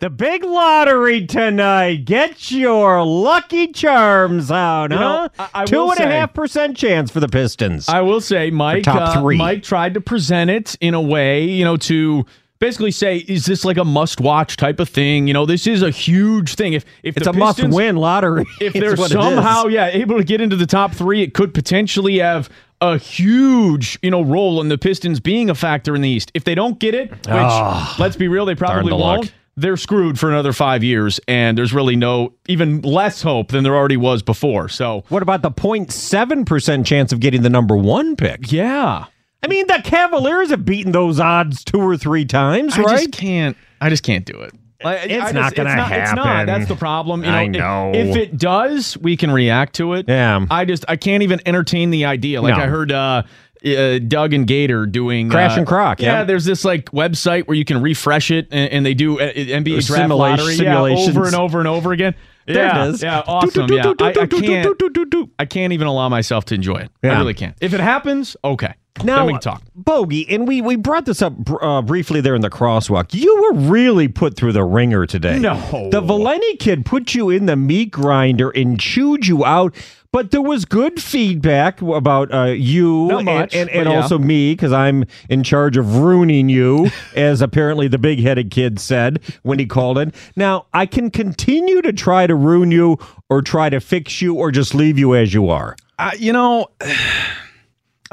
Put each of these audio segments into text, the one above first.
The big lottery tonight. Get your lucky charms out, You know, huh? I- I Two and a half percent chance for the Pistons. I will say, Mike. top uh. Mike tried to present it in a way, you know, to basically say, "Is this like a must-watch type of thing?" You know, this is a huge thing. If if it's the a Pistons- must-win lottery. if they're what it is. somehow yeah able to get into the top three, it could potentially have a huge you know role in the Pistons being a factor in the East. If they don't get it, which Ah, let's be real, they probably the won't. luck. They're screwed for another five years, and there's really no even less hope than there already was before. So What about the 0.7 percent chance of getting the number one pick? yeah, I mean, the Cavaliers have beaten those odds two or three times, I right? I just can't. I just can't do it. Like, It's I just- not gonna it's not, It's not. happen. That's the problem. You know, I if- If, it does, we can react to it. Yeah. I just I can't even entertain the idea. Like No. I heard uh, uh, Doug and Gator doing Crash uh, and Croc, yeah. there's this like website where you can refresh it, and, and they do uh, NBA draft Simulation- lottery yeah, simulations. over and over and over again. There yeah, it is. Yeah, awesome. Yeah, I, I do, do, can't. I can't even allow myself to enjoy it. I really can't. If it happens, okay. Now, then we can talk. Bogey, and we we brought this up uh, briefly there in the crosswalk. You were really put through the ringer today. No. the Valeni kid put you in the meat grinder and chewed you out. But there was good feedback about uh, you and, much, and, and but yeah. also me because I'm in charge of ruining you, as apparently the big headed kid said when he called in. Now, I can continue to try to ruin you or try to fix you or just leave you as you are. Uh, you know,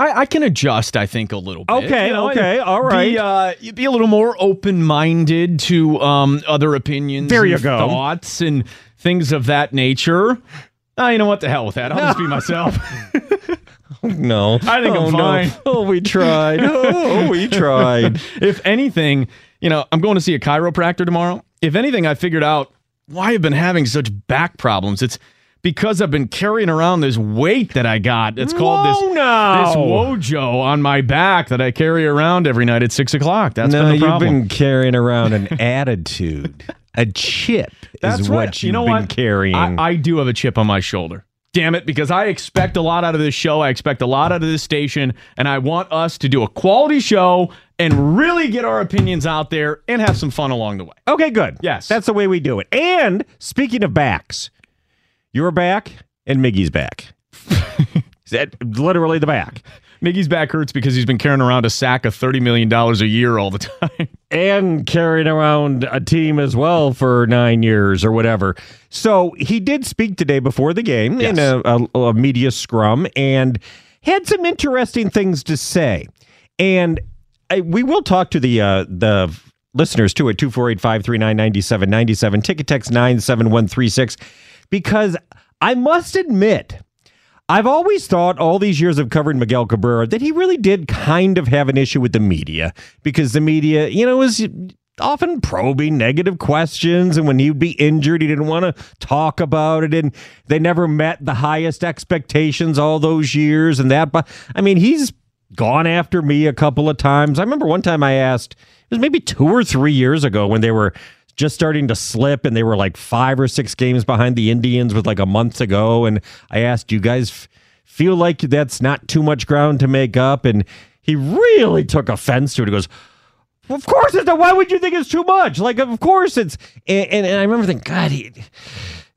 I, I can adjust. I think a little bit. Okay, you know, okay, all right. Be, uh, you be a little more open minded to um, other opinions. There and you go. Thoughts and things of that nature. Uh, you know what? The hell with that. I'll just be myself. No, I think I'm oh, no. fine. Oh, we tried. Oh, we tried. if anything, you know, I'm going to see a chiropractor tomorrow. If anything, I figured out why I've been having such back problems. It's because I've been carrying around this weight that I got. It's called this Whoa, now. this wojo on my back that I carry around every night at six o'clock. That's no, been the you've been carrying around an attitude. A chip That's is right. what you've you know been what? carrying. I, I do have a chip on my shoulder. Damn it, because I expect a lot out of this show. I expect a lot out of this station, and I want us to do a quality show and really get our opinions out there and have some fun along the way. okay, good. Yes. That's the way we do it. And speaking of backs, you're back and Miggy's back. Is that literally the back? Miggy's back hurts because he's been carrying around a sack of $30 million a year all the time. and carrying around a team as well for nine years or whatever. So he did speak today before the game in a, a, a media scrum and had some interesting things to say. And I, we will talk to the uh, the listeners too at 248-539-9797, ticket text 97136, because I must admit, I've always thought all these years of covering Miguel Cabrera that he really did kind of have an issue with the media because the media, you know, was often probing negative questions and when he'd be injured he didn't want to talk about it and they never met the highest expectations all those years and that but I mean he's gone after me a couple of times. I remember one time I asked it was maybe 2 or 3 years ago when they were just starting to slip and they were like 5 or 6 games behind the Indians with like a month ago. and I asked do you guys feel like that's not too much ground to make up and he really took offense to it. He goes, of course it's not. Why would you think it's too much? Like, of course it's. And, and, and I remember thinking, God, he,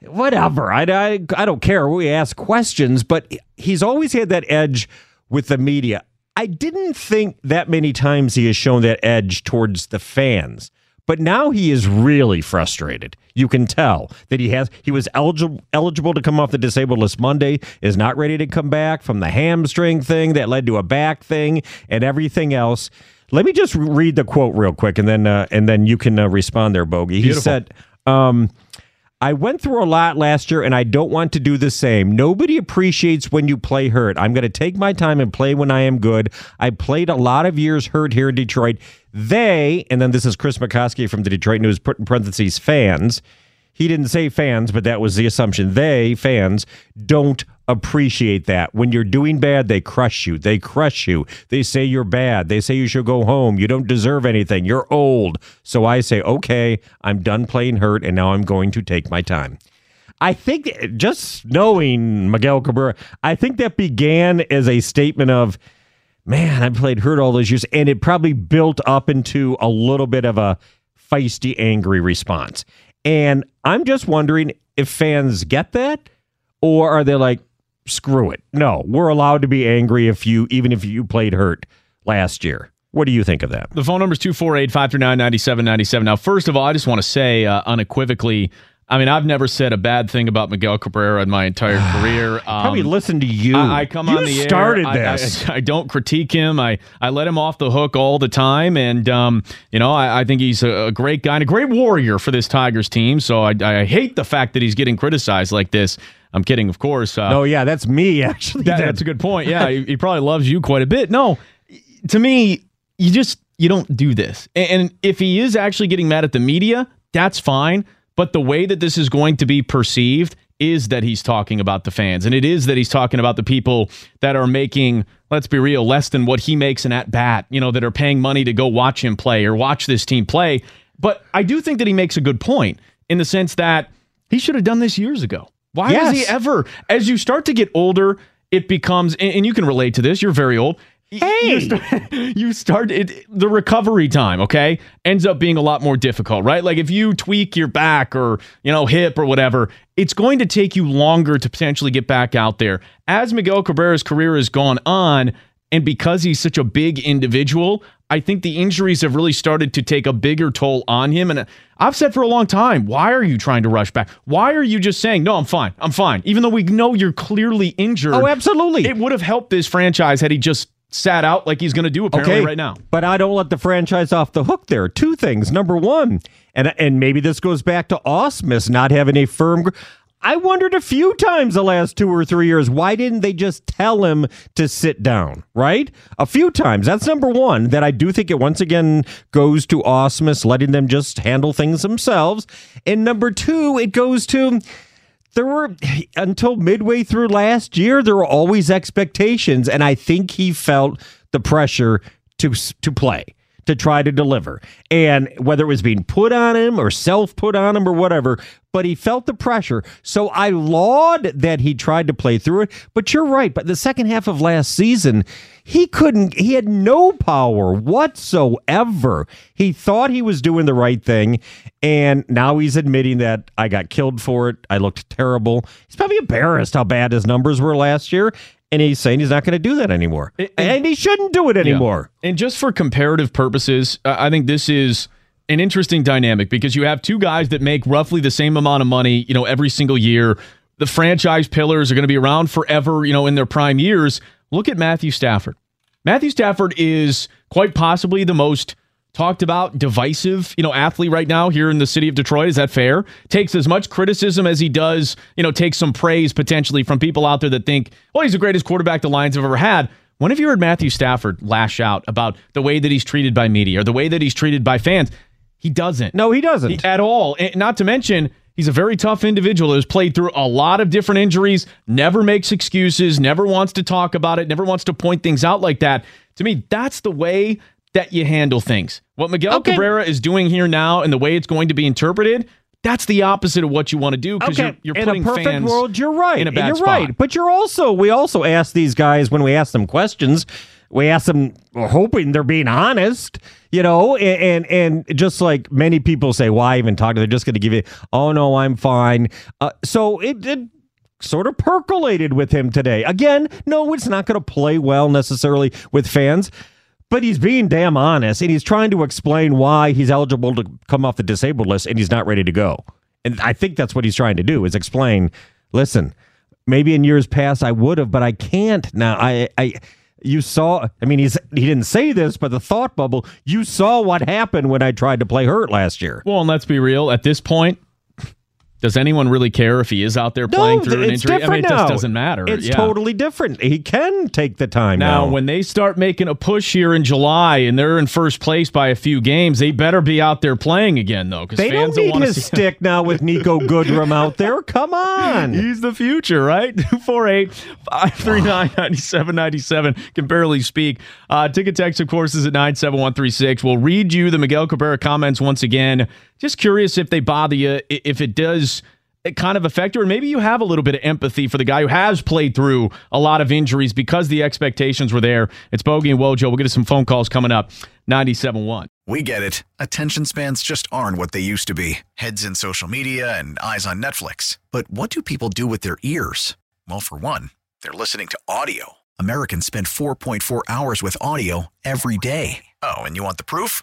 whatever. I, I, I don't care. We ask questions, but he's always had that edge with the media. I didn't think that many times he has shown that edge towards the fans. But now he is really frustrated. You can tell that he has he was eligible eligible to come off the disabled list Monday, is not ready to come back from the hamstring thing that led to a back thing and everything else. Let me just read the quote real quick, and then uh, and then you can uh, respond there, Bogey. He Beautiful. said, um, I went through a lot last year and I don't want to do the same. Nobody appreciates when you play hurt. I'm going to take my time and play when I am good. I played a lot of years hurt here in Detroit. They, and then this is Chris McCosky from the Detroit News, put in parentheses, fans. He didn't say fans, but that was the assumption. They, fans, don't appreciate that. When you're doing bad, they crush you. They crush you. They say you're bad. They say you should go home. You don't deserve anything. You're old. So I say, okay, I'm done playing hurt, and now I'm going to take my time. I think just knowing Miguel Cabrera, I think that began as a statement of, man, I played hurt all those years, and it probably built up into a little bit of a feisty, angry response. And I'm just wondering if fans get that, or are they like, screw it? No, we're allowed to be angry if you, even if you played hurt last year. What do you think of that? The phone number is 248 539 9797. Now, first of all, I just want to say uh, unequivocally, I mean, I've never said a bad thing about Miguel Cabrera in my entire career. Um, Probably listen to you. I, I come you on the started air. this. I, I, I don't critique him. I, I let him off the hook all the time, and um, you know I, I think he's a, a great guy and a great warrior for this Tigers team. So I, I hate the fact that he's getting criticized like this. I'm kidding, of course. Uh, no, yeah, that's me actually. that- that's a good point. Yeah, he, he probably loves you quite a bit. No, to me, you just you don't do this. And, and if he is actually getting mad at the media, that's fine. But the way that this is going to be perceived is that he's talking about the fans, and it is that he's talking about the people that are making, let's be real, less than what he makes an at bat. You know, that are paying money to go watch him play or watch this team play. But I do think that he makes a good point in the sense that he should have done this years ago. Why Yes. does he ever? As you start to get older, it becomes, and, and you can relate to this. You're very old. Hey! you start, you start it, the recovery time. Okay, ends up being a lot more difficult, right? Like if you tweak your back or you know hip or whatever, it's going to take you longer to potentially get back out there. As Miguel Cabrera's career has gone on, and because he's such a big individual, I think the injuries have really started to take a bigger toll on him. And uh, I've said for a long time, why are you trying to rush back? Why are you just saying, no, I'm fine, I'm fine, even though we know you're clearly injured? Oh, absolutely. It would have helped this franchise had he just sat out like he's going to do apparently right now. But I don't let the franchise off the hook there. Two things. Number one, and and maybe this goes back to Ausmus not having a firm. gr- I wondered a few times the last two or three years why didn't they just tell him to sit down, right? A few times. That's number one. That I do think it once again goes to Ausmus letting them just handle things themselves. And number two, it goes to there were until midway through last year there were always expectations and i think he felt the pressure to to play to try to deliver. And whether it was being put on him or self put on him or whatever but he felt the pressure. So i laud that he tried to play through it. But you're right. But the second half of last season he couldn't he had no power whatsoever. He thought he was doing the right thing. And now he's admitting that i got killed for it. I looked terrible. He's probably embarrassed how bad his numbers were last year and he's saying he's not going to do that anymore and he shouldn't do it anymore And just for comparative purposes, I think this is an interesting dynamic because you have two guys that make roughly the same amount of money, you know, every single year. The franchise pillars are going to be around forever, you know, in their prime years. Look at Matthew Stafford. Matthew Stafford is quite possibly the most talked about divisive, you know, athlete right now here in the city of Detroit. Is that fair? Takes as much criticism as he does, you know, takes some praise potentially from people out there that think, well, he's the greatest quarterback the Lions have ever had. When have you heard Matthew Stafford lash out about the way that he's treated by media or the way that he's treated by fans? He doesn't. no he doesn't He- at all. And not to mention, he's a very tough individual who's played through a lot of different injuries, never makes excuses, never wants to talk about it, never wants to point things out like that. To me, that's the way that you handle things. What Miguel Okay. Cabrera is doing here now and the way it's going to be interpreted, that's the opposite of what you want to do because you're, you're in putting a perfect fans world, you're right. in a bad you're spot. right. But you're also we also ask these guys when we ask them questions, we ask them hoping they're being honest, you know, and and, and just like many people say, why even talk to? They're just going to give you, oh no, I'm fine. Uh, so it. it Sort of percolated with him today. Again, no, it's not going to play well necessarily with fans, but he's being damn honest and he's trying to explain why he's eligible to come off the disabled list and he's not ready to go. And I think that's what he's trying to do is explain, listen, maybe in years past I would have, but I can't now. I I you saw I mean he's he didn't say this, but the thought bubble, you saw what happened when I tried to play hurt last year. Well, and let's be real. At this point, Does anyone really care if he is out there playing through an injury? I mean, it now. just doesn't matter. It's Yeah. totally different. He can take the time Now, now. when they start making a push here in July and they're in first place by a few games, they better be out there playing again, though, because they fans don't need to his stick now with Niko Goodrum out there. Come on. He's the future, right? 248 539 9797. Can barely speak. Uh, ticket text, of course, is at 97136. We'll read you the Miguel Cabrera comments once again. Just curious if they bother you, if it does kind of affect you, or maybe you have a little bit of empathy for the guy who has played through a lot of injuries because the expectations were there. It's Bogey and Wojo. We'll get to some phone calls coming up. 97.1. We get it. Attention spans just aren't what they used to be heads in social media and eyes on Netflix. But what do people do with their ears? Well, for one, they're listening to audio. Americans spend 4.4 hours with audio every day. Oh, and you want the proof?